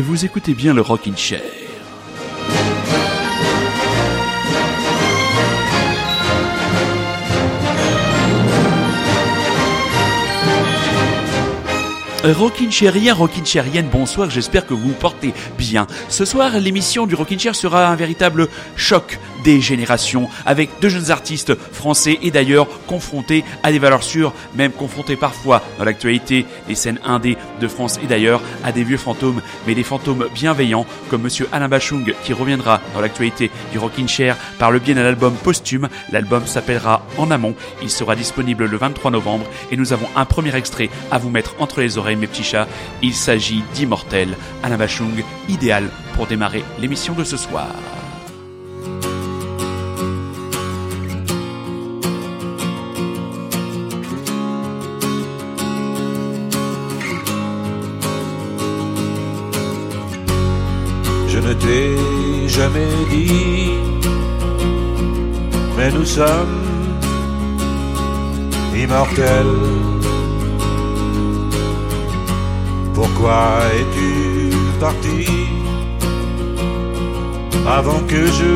Vous écoutez bien le Rockin' Chair. Rockin' Chairien, Rockin' Chairienne, bonsoir, j'espère que vous vous portez bien. Ce soir, l'émission du Rockin' Chair sera un véritable choc des générations, avec de jeunes artistes français et d'ailleurs confrontés à des valeurs sûres, même confrontés parfois dans l'actualité, les scènes indées de France et d'ailleurs à des vieux fantômes, mais des fantômes bienveillants comme Monsieur Alain Bachung qui reviendra dans l'actualité du Rockin' Chair par le biais d'un album posthume. L'album s'appellera En Amont. Il sera disponible le 23 novembre et nous avons un premier extrait à vous mettre entre les oreilles, mes petits chats. Il s'agit d'Immortel. Alain Bachung, idéal pour démarrer l'émission de ce soir. Jamais dit, mais nous sommes immortels. Pourquoi es-tu parti avant que je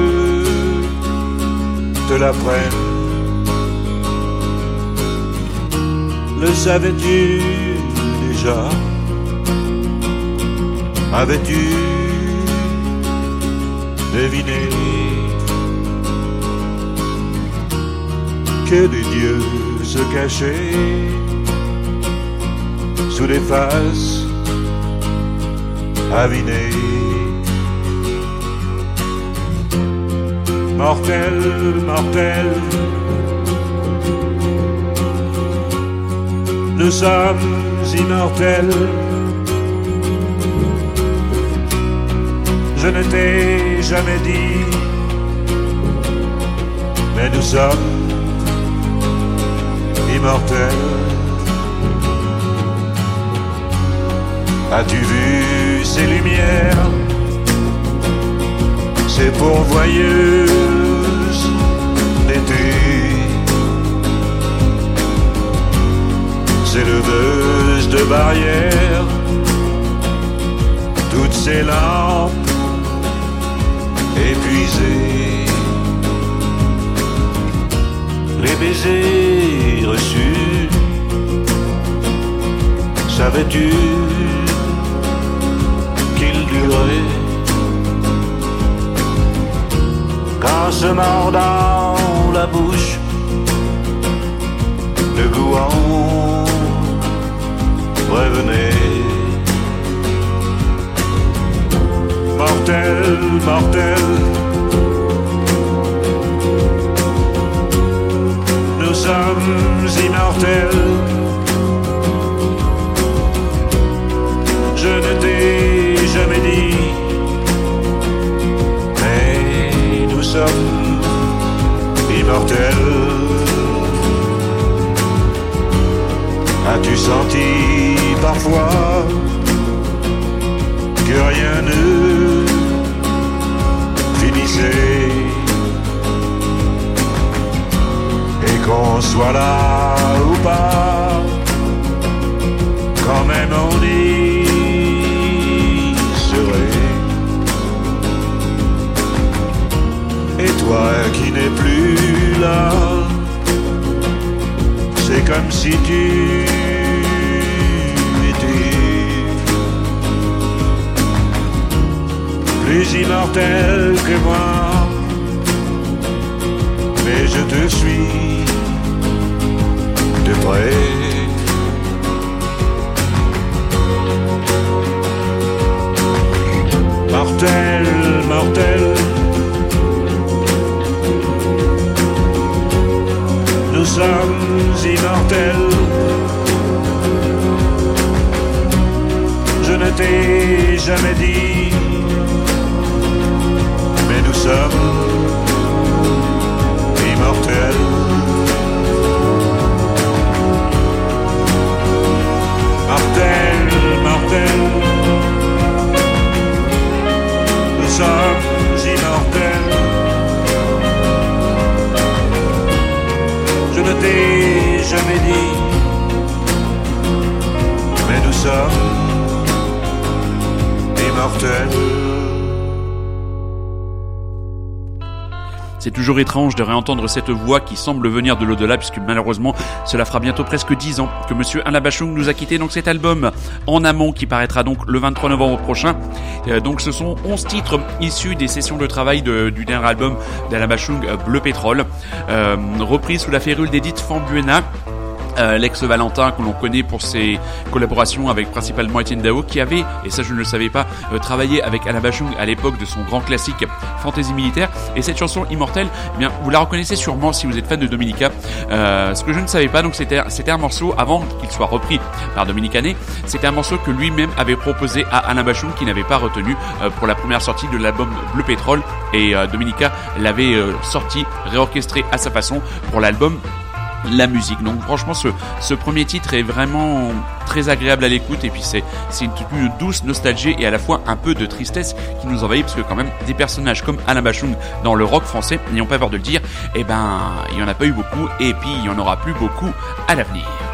te l'apprenne? Le savais-tu déjà? Avais-tu que des dieux se cachaient sous les faces avinées. Mortel, mortel, nous sommes immortels. Je ne t'ai jamais dit, mais nous sommes immortels. As-tu vu ces lumières, ces pourvoyeuses d'été, ces leveuses de barrières, toutes ces lampes épuisées, les baisers reçus, savais-tu qu'ils duraient? Qu'en se mordant la bouche, le goût en revenait. Mortel, mortel. Nous sommes immortels. Je ne t'ai jamais dit, mais nous sommes immortels. As-tu senti parfois que rien ne et qu'on soit là ou pas, quand même on y serait. Et toi qui n'es plus là, c'est comme si tu plus immortel que moi. Mais je te suis de près. Mortel, mortel. Nous sommes immortels. Je ne t'ai jamais dit sommes immortels. Mortel, mortel. Nous sommes immortels. Je ne t'ai jamais dit, mais nous sommes immortel. C'est toujours étrange de réentendre cette voix qui semble venir de l'au-delà, puisque malheureusement, cela fera bientôt presque 10 ans que Monsieur Alain Bachung nous a quitté. Donc cet album en amont qui paraîtra donc le 23 novembre prochain. Euh, donc ce sont 11 titres issus des sessions de travail du dernier album d'Alain Bachung, Bleu Pétrole, euh, repris sous la férule d'Edith Fambuena. Euh, l'ex Valentin que l'on connaît pour ses collaborations avec principalement Etienne Dao qui avait, et ça je ne le savais pas, euh, travaillé avec Alain Bachung à l'époque de son grand classique Fantasy Militaire. Et cette chanson Immortelle, eh bien vous la reconnaissez sûrement si vous êtes fan de Dominica. Euh, ce que je ne savais pas donc c'était c'était un morceau avant qu'il soit repris par Dominique c'était un morceau que lui-même avait proposé à Alain Bachung qui n'avait pas retenu pour la première sortie de l'album Bleu Pétrole. Et Dominica l'avait sorti réorchestré à sa façon pour l'album la musique. Donc franchement ce, ce premier titre est vraiment très agréable à l'écoute et puis c'est une, une, douce nostalgie et à la fois un peu de tristesse qui nous envahit parce que quand même des personnages comme Alain Bachung dans le rock français, n'ayons pas peur de le dire, eh ben il y en a pas eu beaucoup et puis il y en aura plus beaucoup à l'avenir.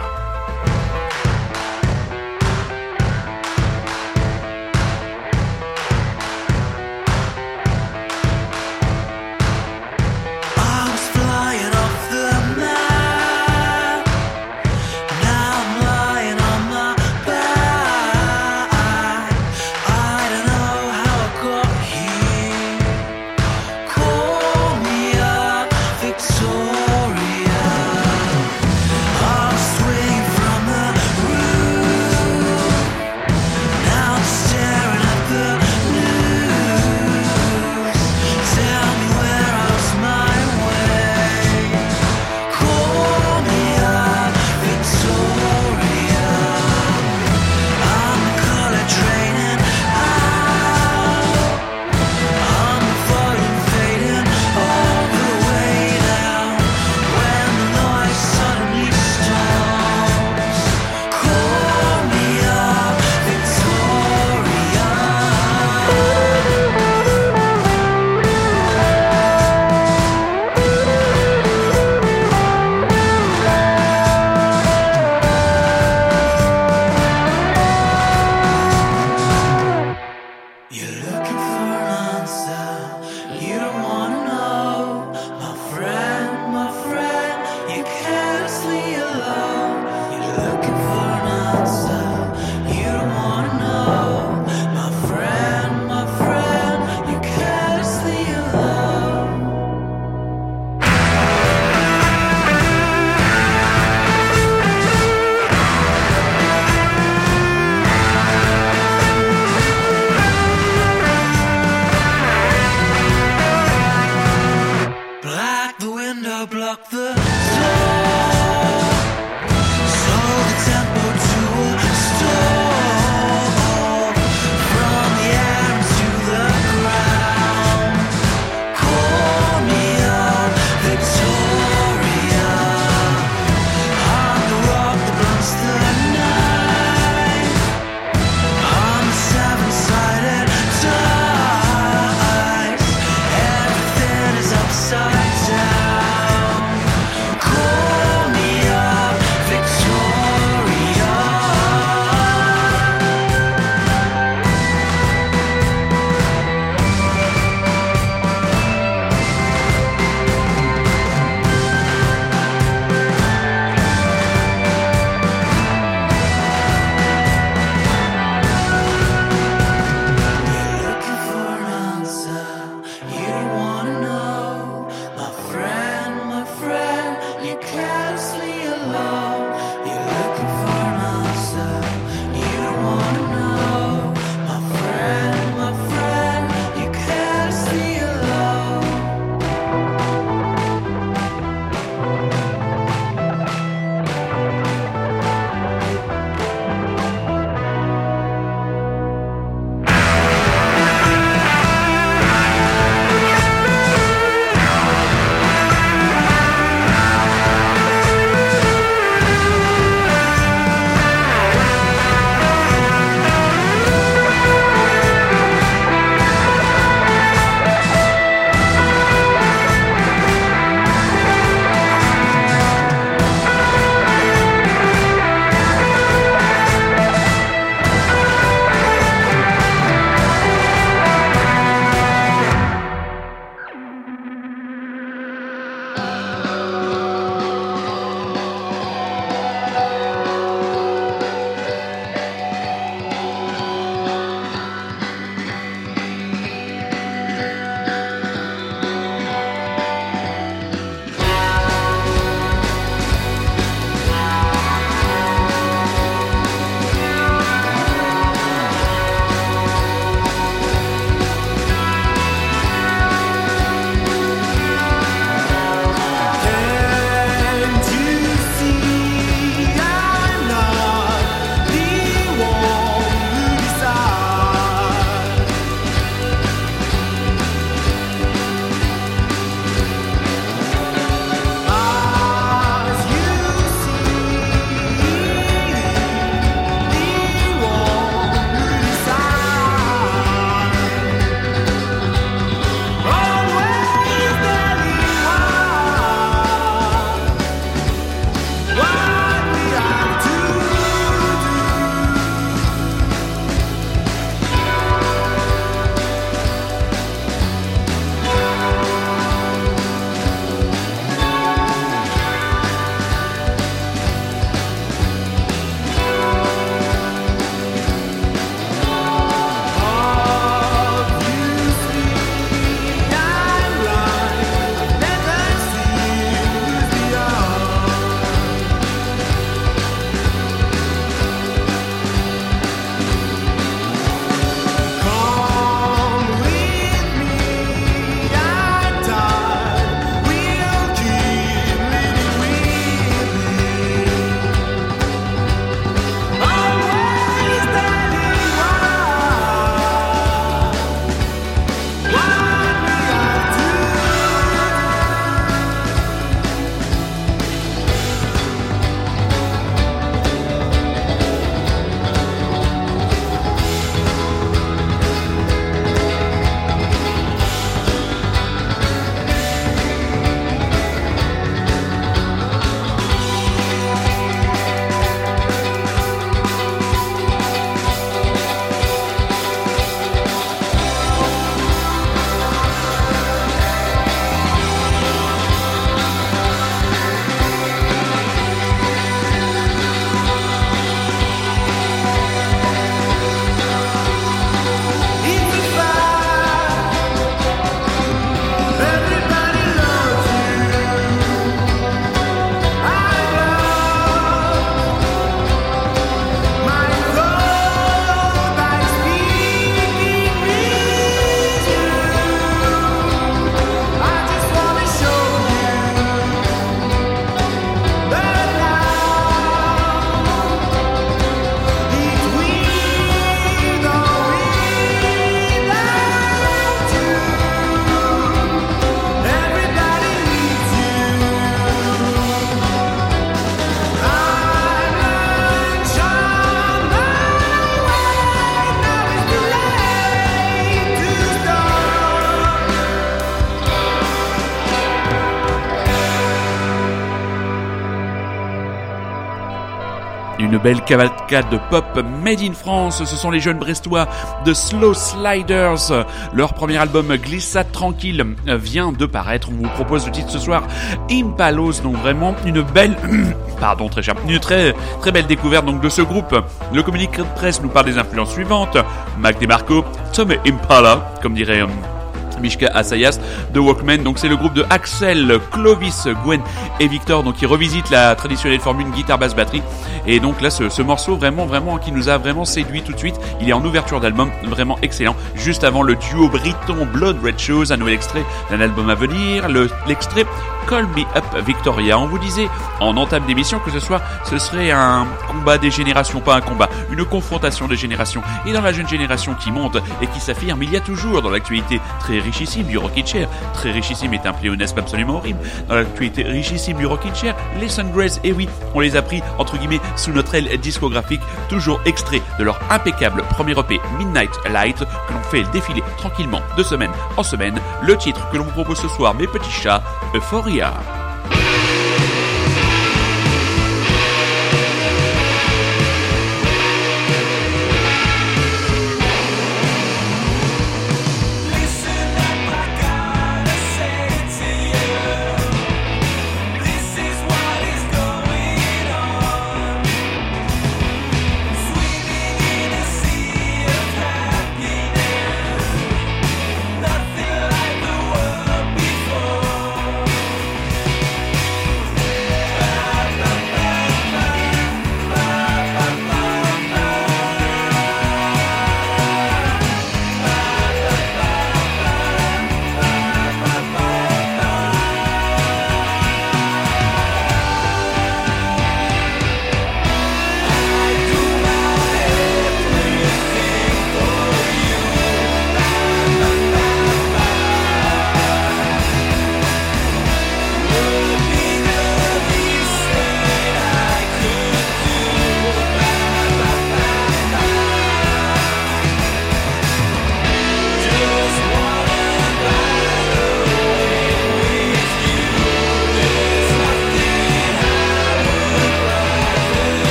Belle cavalcade de pop made in France. Ce sont les jeunes brestois de Slow Sliders. Leur premier album Glissade Tranquille vient de paraître. On vous propose le titre ce soir Impalos. Donc vraiment une belle, pardon très cher, une très très belle découverte donc de ce groupe. Le communiqué de presse nous parle des influences suivantes. Mac DeMarco, Tom Impala, comme dirait euh, Mishka Asayas de Walkman. Donc c'est le groupe de Axel, Clovis, Gwen et Victor donc qui revisite la traditionnelle formule guitare basse batterie. Et donc là ce, ce, morceau vraiment vraiment qui nous a vraiment séduit tout de suite. Il est en ouverture d'album vraiment excellent. Juste avant le duo briton Blood Red Shoes, un nouvel extrait d'un album à venir. L'extrait Call Me Up Victoria. On vous disait en entame d'émission que ce ce serait un combat des générations, pas un combat, une confrontation des générations. Et dans la jeune génération qui monte et qui s'affirme, il y a toujours dans l'actualité très richissime du Rockin' Chair, très richissime est un pléonasme absolument horrible, dans l'actualité richissime du Rockin' Chair, les Sungrays, et oui, on les a pris entre guillemets sous notre aile discographique, toujours extrait de leur impeccable premier EP Midnight Light que l'on fait défiler tranquillement de semaine en semaine. Le titre que l'on vous propose ce soir, mes petits chats, Euphoria.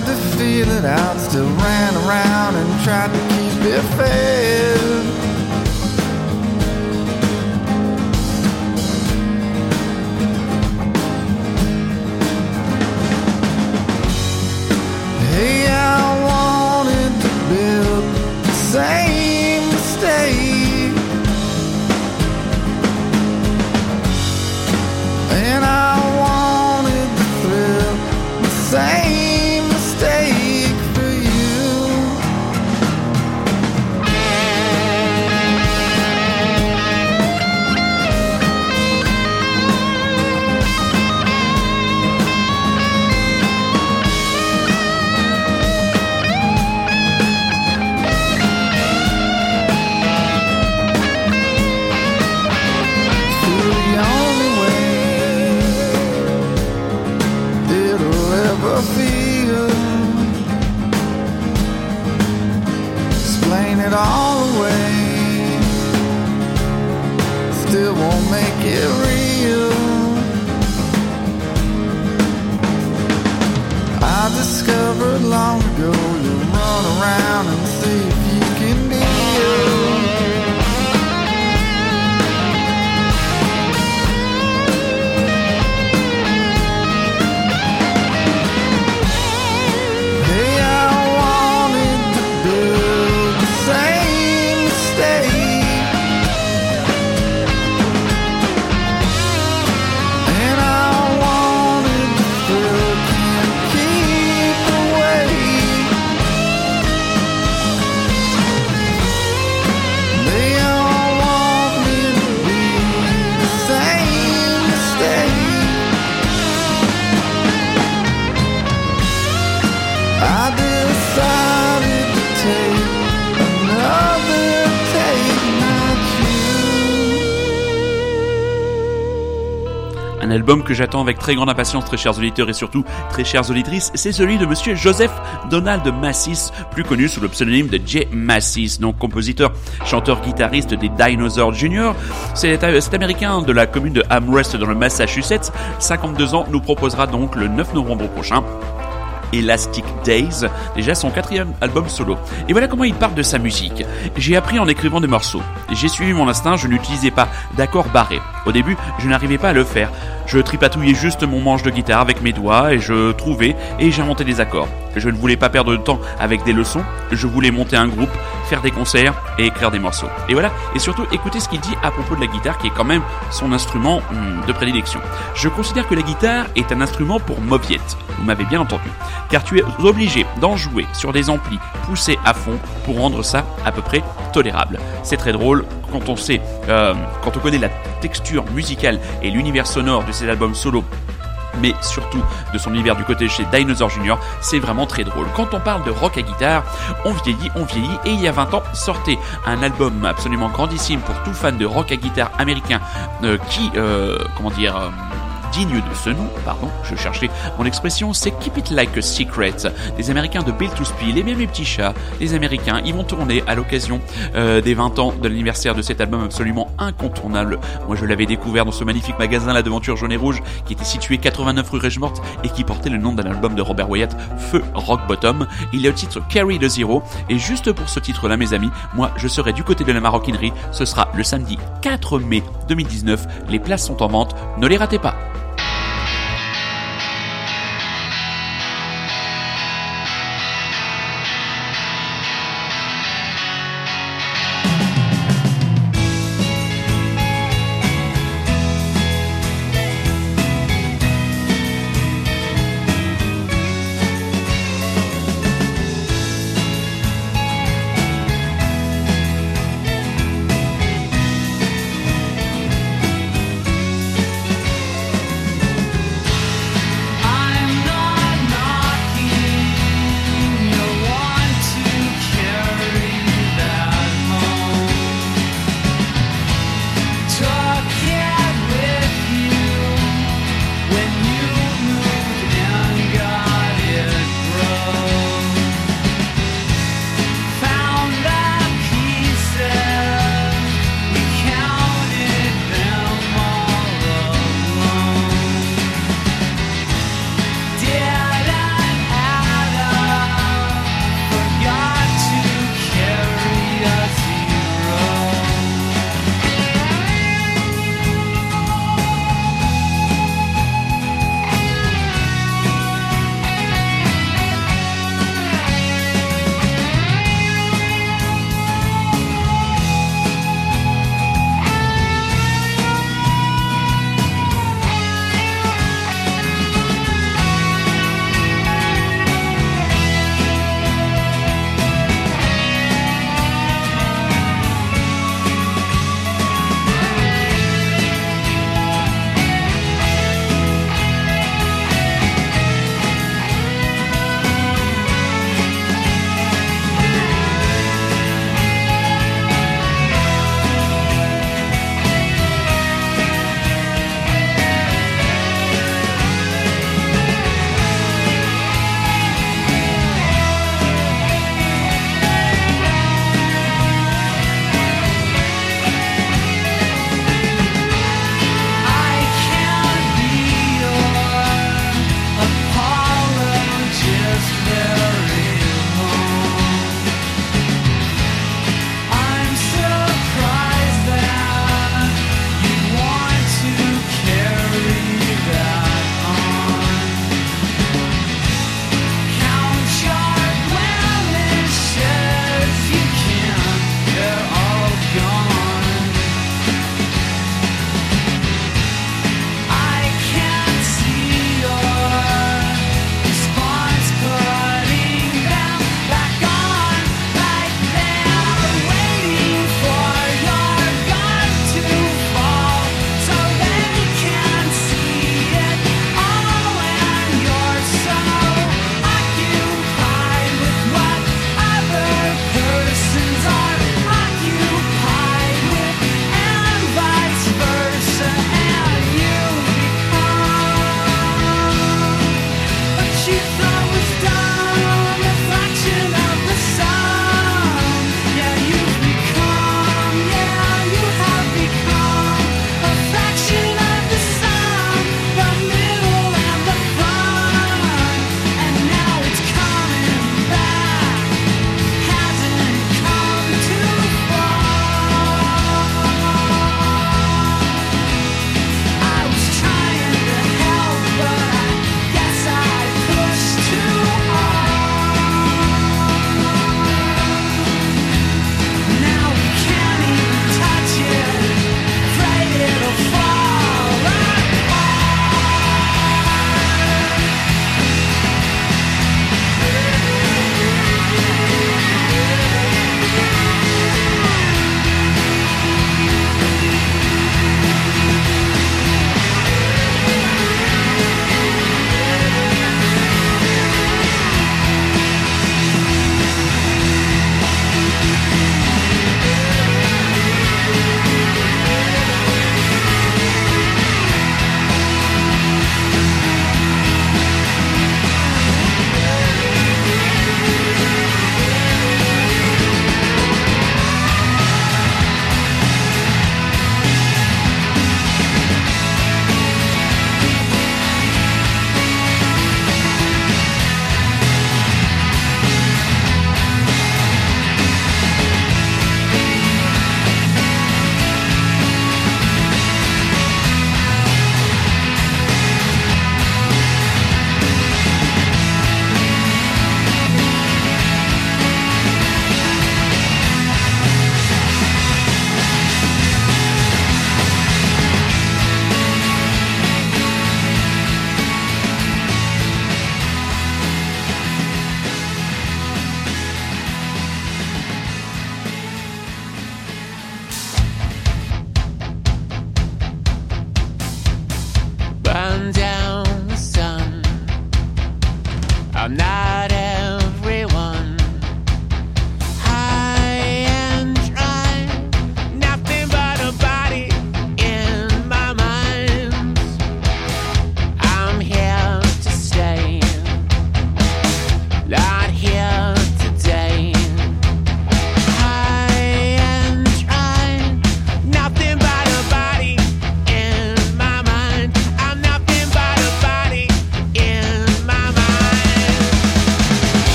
Tried to feel it out, still ran around and tried to keep it fed. Un album que j'attends avec très grande impatience, très chers auditeurs et surtout très chères auditrices, c'est celui de monsieur Joseph Donald Massis, plus connu sous le pseudonyme de Jay Massis, donc compositeur, chanteur, guitariste des Dinosaurs Jr. Cet, cet américain de la commune de Amherst dans le Massachusetts, 52 ans, nous proposera donc le 9 novembre prochain Elastic Days, déjà son quatrième album solo. Et voilà comment il parle de sa musique. J'ai appris en écrivant des morceaux. J'ai suivi mon instinct, je n'utilisais pas d'accords barrés. Au début, je n'arrivais pas à le faire. Je tripatouillais juste mon manche de guitare avec mes doigts et je trouvais et j'inventais des accords. Je ne voulais pas perdre de temps avec des leçons, je voulais monter un groupe, faire des concerts et écrire des morceaux. Et voilà, et surtout écoutez ce qu'il dit à propos de la guitare qui est quand même son instrument hmm, de prédilection. Je considère que la guitare est un instrument pour mauviette. Vous m'avez bien entendu. Car tu es obligé d'en jouer sur des amplis poussés à fond pour rendre ça à peu près tolérable. C'est très drôle quand on sait, euh, quand on connaît la texture musicale et l'univers sonore de ses albums solo mais surtout de son univers du côté chez Dinosaur Jr., c'est vraiment très drôle. Quand on parle de rock à guitare, on vieillit, on vieillit, et il y a 20 ans sortait un album absolument grandissime pour tout fan de rock à guitare américain euh, qui, euh, comment dire, digne de ce nom, pardon, je cherchais mon expression, c'est Keep It Like a Secret, des Américains de Bill to Spill, et même les petits chats, les Américains, ils vont tourner à l'occasion euh, des 20 ans de l'anniversaire de cet album absolument incontournable. Moi je l'avais découvert dans ce magnifique magasin La Devanture Jaune et Rouge, qui était situé 89 rue Régemort et qui portait le nom d'un album de Robert Wyatt, Feu Rock Bottom. Il y a le titre Carry the Zero, et juste pour ce titre-là, mes amis, moi je serai du côté de la maroquinerie, ce sera le samedi 4 mai 2019, les places sont en vente, ne les ratez pas.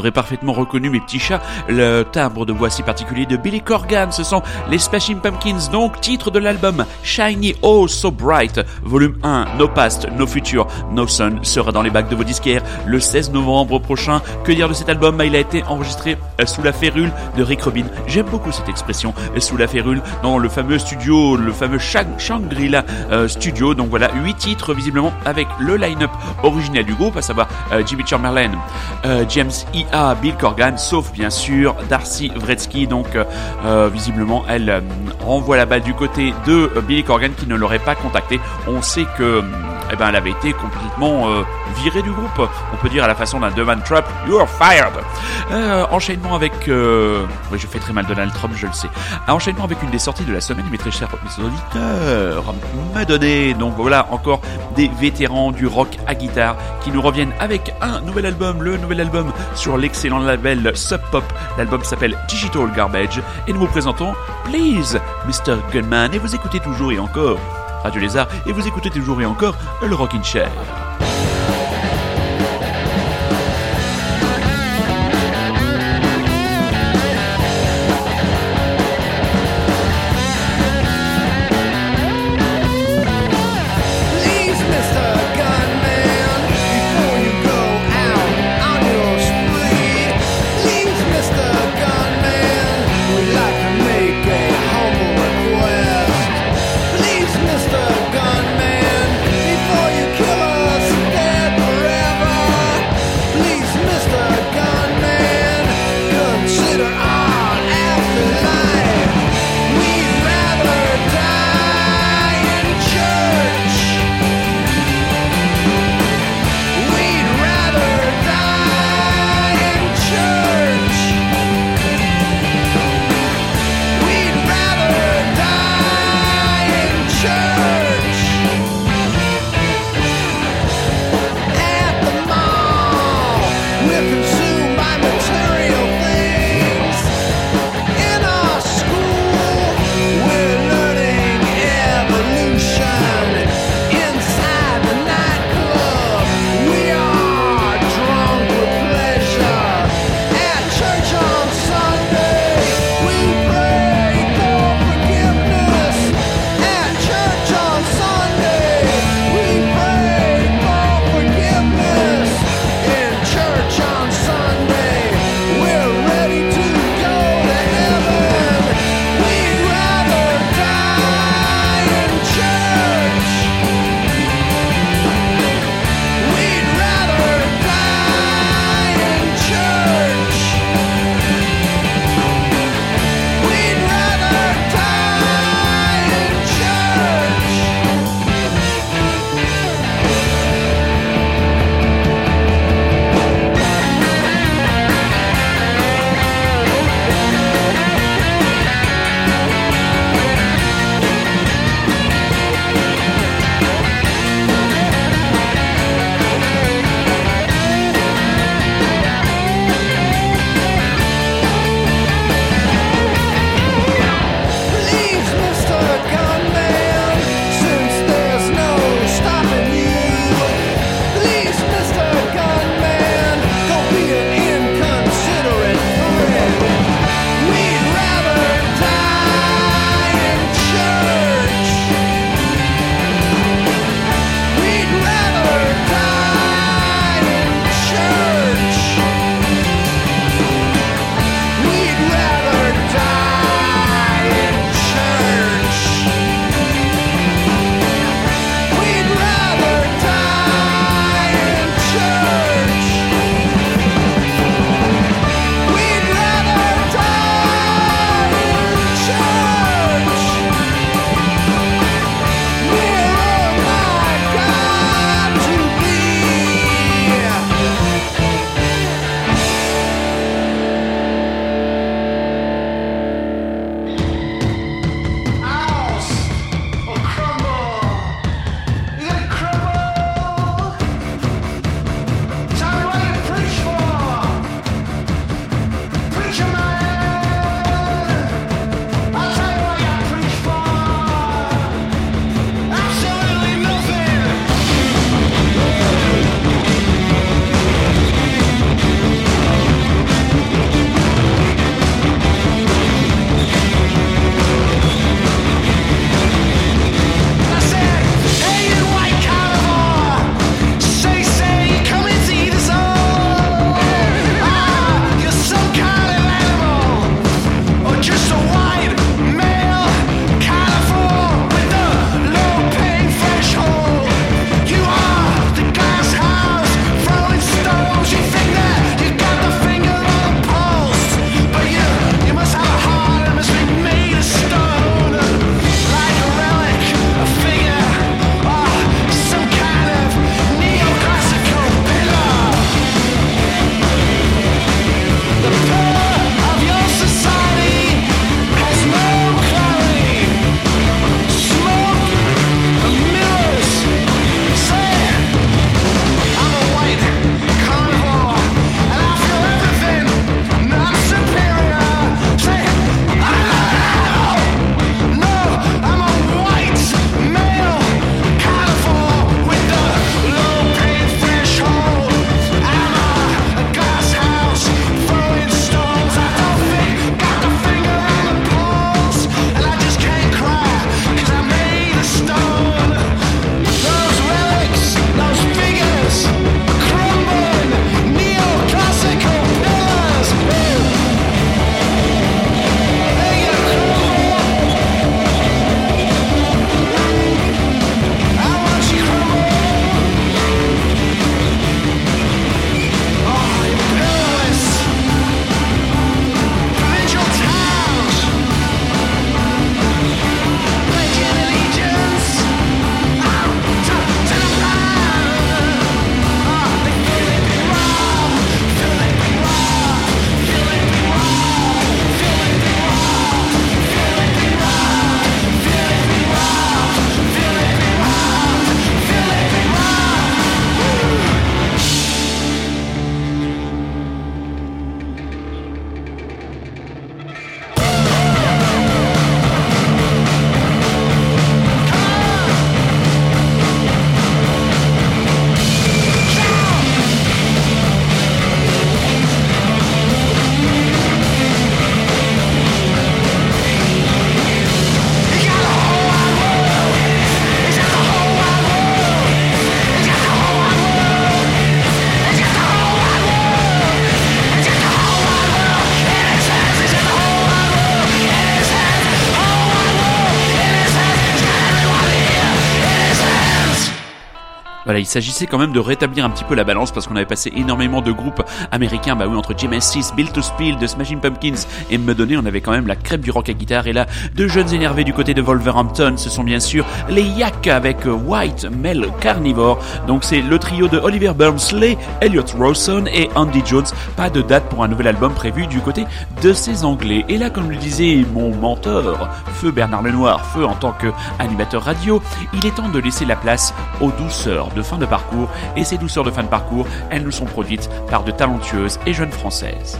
Aurez parfaitement reconnu mes petits chats, le timbre de voix si particulier de Billy Corgan. Ce sont les Smashing Pumpkins, donc titre de l'album Shiny Oh So Bright, volume 1, No Past, No Future, No Sun sera dans les bacs de vos disquaires le 16 novembre prochain. Que dire de cet album? Il a été enregistré euh, sous la férule de Rick Rubin. J'aime beaucoup cette expression, euh, sous la férule, dans le fameux studio, le fameux Shangri-La euh, studio. Donc voilà, 8 titres visiblement avec le line-up original du groupe, à savoir Jimmy Chamberlain, James E.A., Bill Corgan, sauf bien sûr Darcy Wretzky. Donc visiblement, elle renvoie la balle du côté de Billy Corgan qui ne l'aurait pas contacté. On sait que eh ben, elle avait été complètement euh, virée du groupe. On peut dire à la façon d'un Devon Trump, you're fired. Euh, enchaînement avec, euh... oui, je fais très mal Donald Trump, je le sais. enchaînement avec une des sorties de la semaine, mes très chers auditeurs, donné. Donc voilà, encore des vétérans du rock à guitare qui nous reviennent avec un nouvel album, le nouvel album sur l'excellent label Sub Pop. L'album s'appelle Digital Garbage et nous vous présentons Please, Mr. Gunman. Et vous écoutez toujours et encore Radio Lézard, et vous écoutez toujours et encore le Rockin' Chair. Il s'agissait quand même de rétablir un petit peu la balance parce qu'on avait passé énormément de groupes américains, bah oui, entre Genesis, Bill to Spill, The Smashing Pumpkins et Me Donner, on avait quand même la crêpe du rock à guitare et là, deux jeunes énervés du côté de Wolverhampton, ce sont bien sûr les Yak avec White Mel Carnivore. Donc c'est le trio de Oliver Burnsley, Elliot Rawson et Andy Jones. Pas de date pour un nouvel album prévu du côté de ces Anglais. Et là, comme le disait mon mentor, Feu Bernard Lenoir, Feu en tant qu'animateur radio, il est temps de laisser la place aux douceurs de de parcours, et ces douceurs de fin de parcours, elles nous sont produites par de talentueuses et jeunes françaises.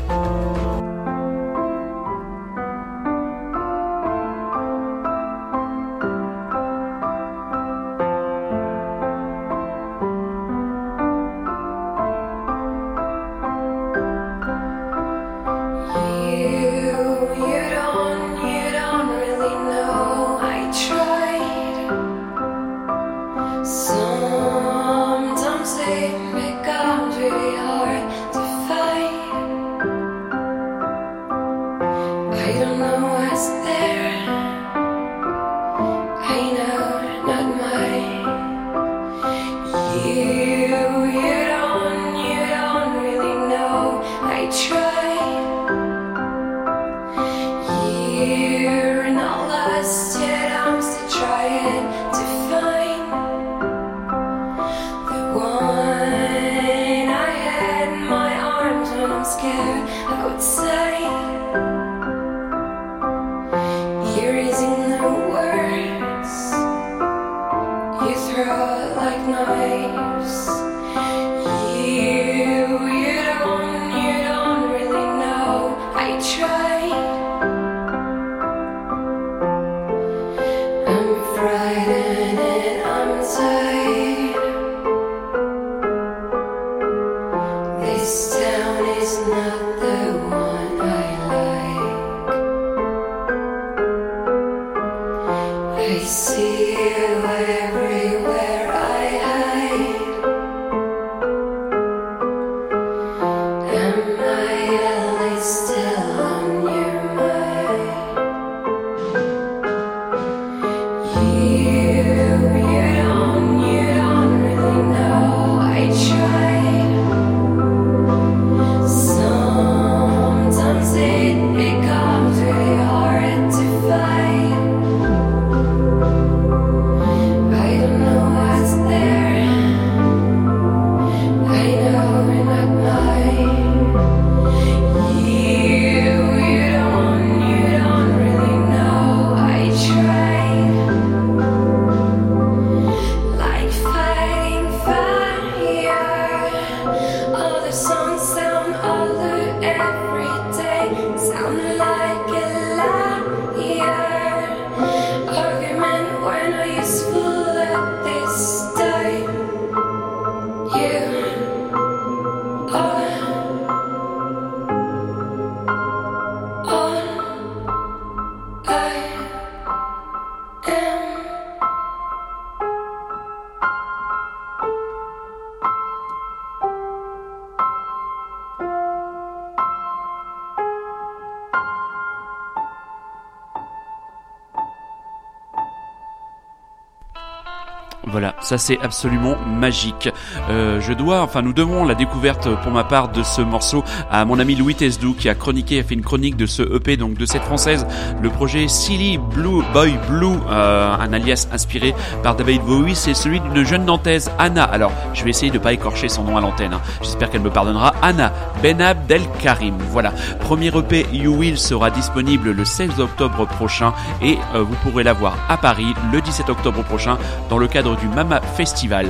Ça c'est absolument magique. Euh, je dois, enfin nous devons la découverte pour ma part de ce morceau à mon ami Louis Tesdou qui a chroniqué, a fait une chronique de ce EP, donc de cette française, le projet Silly Blue Boy Blue, euh, un alias inspiré par David Bowie, c'est celui d'une jeune nantaise, Anna. Alors, je vais essayer de pas écorcher son nom à l'antenne. Hein. J'espère qu'elle me pardonnera. Anna Benab Del Karim. Voilà, premier EP You Will sera disponible le 16 octobre prochain et euh, vous pourrez l'avoir à Paris le 17 octobre prochain dans le cadre du Mama Festival.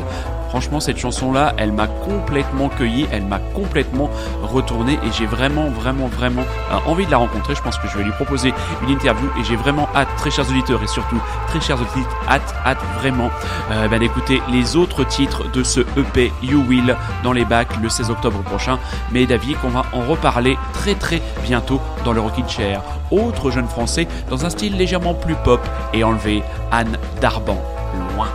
Franchement, cette chanson-là, elle m'a complètement cueilli, elle m'a complètement retourné et j'ai vraiment, vraiment, vraiment euh, envie de la rencontrer. Je pense que je vais lui proposer une interview et j'ai vraiment hâte, très chers auditeurs et surtout très chers auditeurs, hâte, hâte vraiment euh, ben, d'écouter les autres titres de ce EP You Will dans les bacs le 16 octobre prochain. Mais David, qu'on va en reparler très très bientôt dans le Rockin' Chair. Autre jeune français dans un style légèrement plus pop et enlevé Anne Darban. Loin.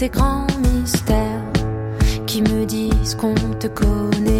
ces grands mystères qui me disent qu'on te connaît.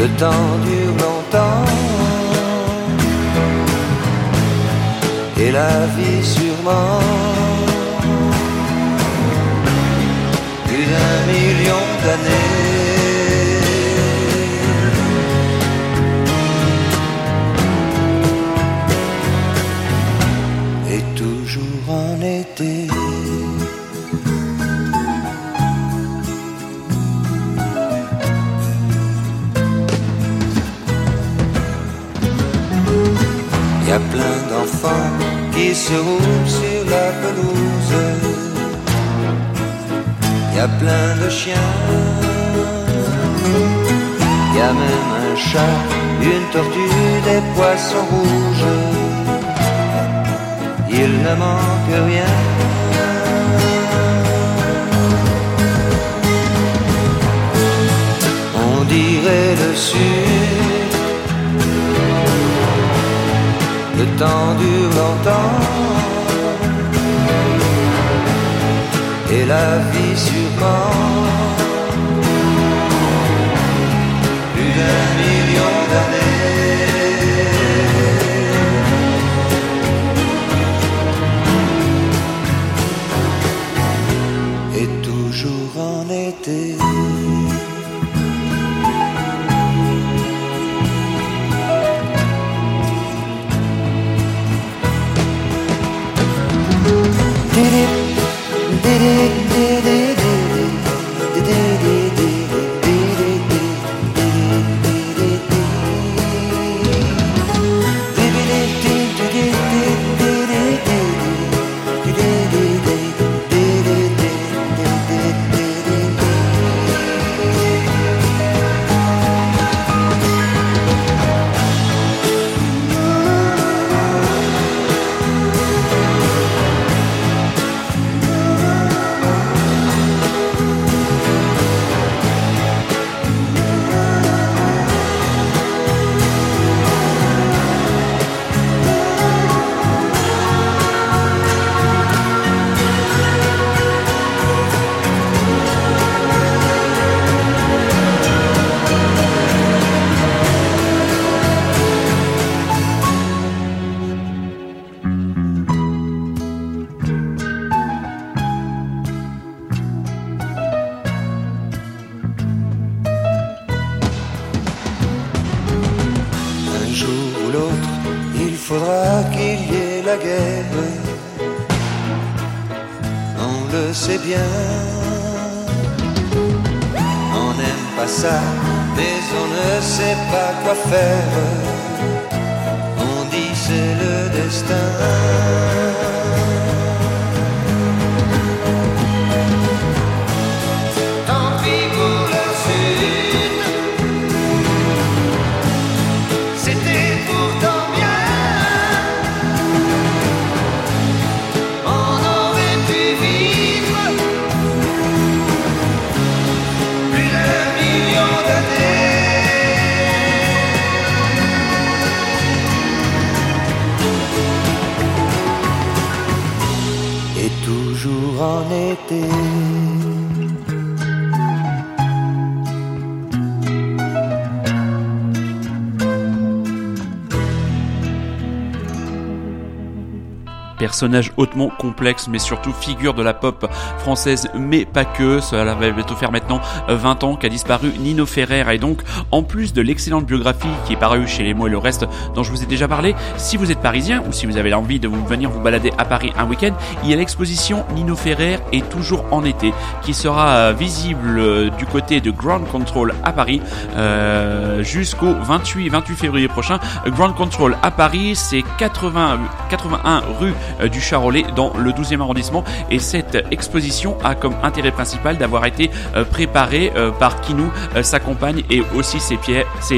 le temps dure longtemps et la vie sûrement plus d'un million d'années. y a plein d'enfants qui se roulent sur la pelouse. Y a plein de chiens. Y a même un chat, une tortue, des poissons rouges. Il ne manque rien. On dirait le sud Le temps dure longtemps et la vie sûrement. On n'aime pas ça, mais on ne sait pas quoi faire. On dit c'est le destin. En Personnage hautement complexe, mais surtout figure de la pop française, mais pas que. Cela va bientôt faire maintenant 20 ans qu'a disparu Nino Ferrer. Et donc, en plus de l'excellente biographie qui est parue chez Les Mots et le Reste, dont je vous ai déjà parlé, si vous êtes parisien ou si vous avez l'envie de vous venir vous balader à Paris un week-end, il y a l'exposition Nino Ferrer est toujours en été, qui sera euh, visible euh, du côté de Ground Control à Paris euh, jusqu'au 28, 28 février prochain. Ground Control à Paris, c'est 80, 81 rue du Charolais dans le 12e arrondissement et cette exposition a comme intérêt principal d'avoir été euh, préparée euh, par Kinou, euh, sa compagne et aussi ses,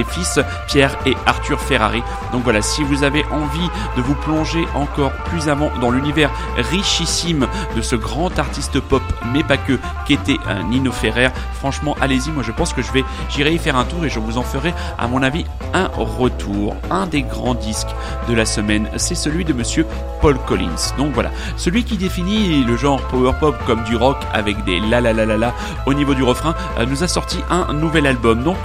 fils Pierre et Arthur Ferrari. Donc voilà, si vous avez envie de vous plonger encore plus avant dans l'univers richissime de ce grand artiste pop, mais pas que, qu'était euh, Nino Ferrer, franchement allez-y, moi je pense que je vais, j'irai y faire un tour et je vous en ferai à mon avis un retour. Un des grands disques de la semaine, c'est celui de monsieur Paul Collins. Donc voilà, celui qui définit le genre power pop comme du rock avec des la la la la la au niveau du refrain, euh, nous a sorti un nouvel album. Donc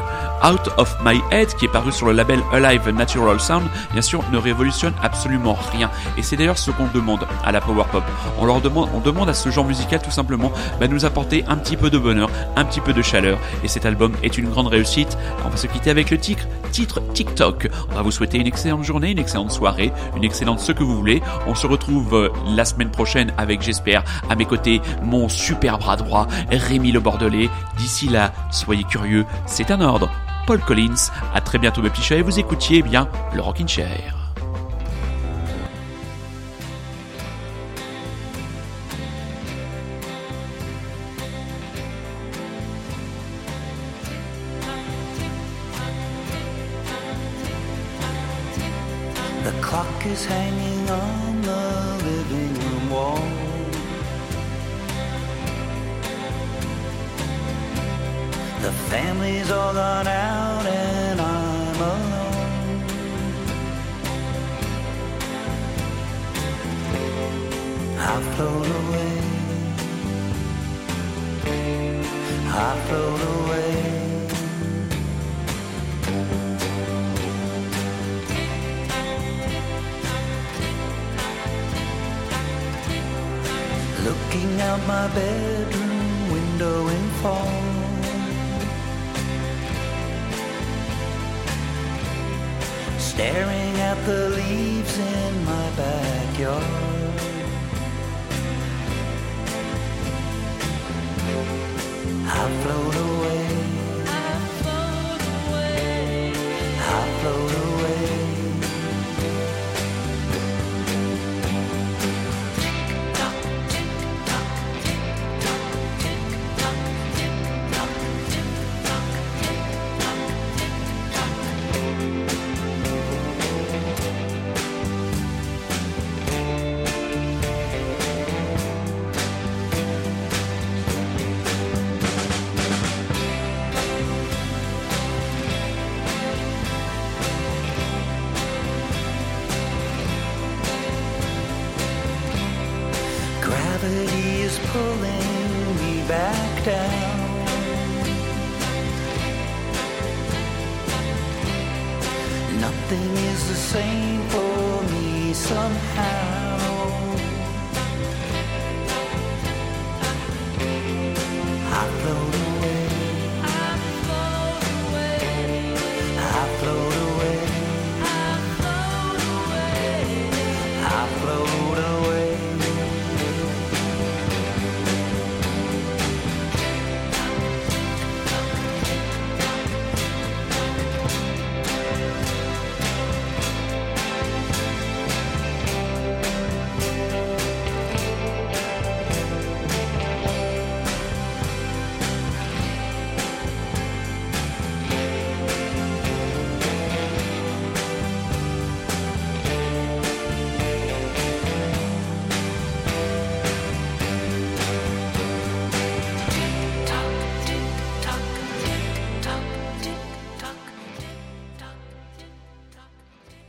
Out of My Head, qui est paru sur le label Alive Natural Sound, bien sûr, ne révolutionne absolument rien. Et c'est d'ailleurs ce qu'on demande à la power pop. On leur demande, on demande à ce genre musical tout simplement bah, nous apporter un petit peu de bonheur, un petit peu de chaleur. Et cet album est une grande réussite. On va se quitter avec le titre, titre TikTok. On va vous souhaiter une excellente journée, une excellente soirée, une excellente ce que vous voulez. On se retrouve euh, la semaine prochaine avec, j'espère, à mes côtés, mon super bras droit, Rémi Le Bordelais. D'ici là, soyez curieux, c'est un ordre. Paul Collins. À très bientôt mes petits et vous écoutiez eh bien le Rockin' Chair.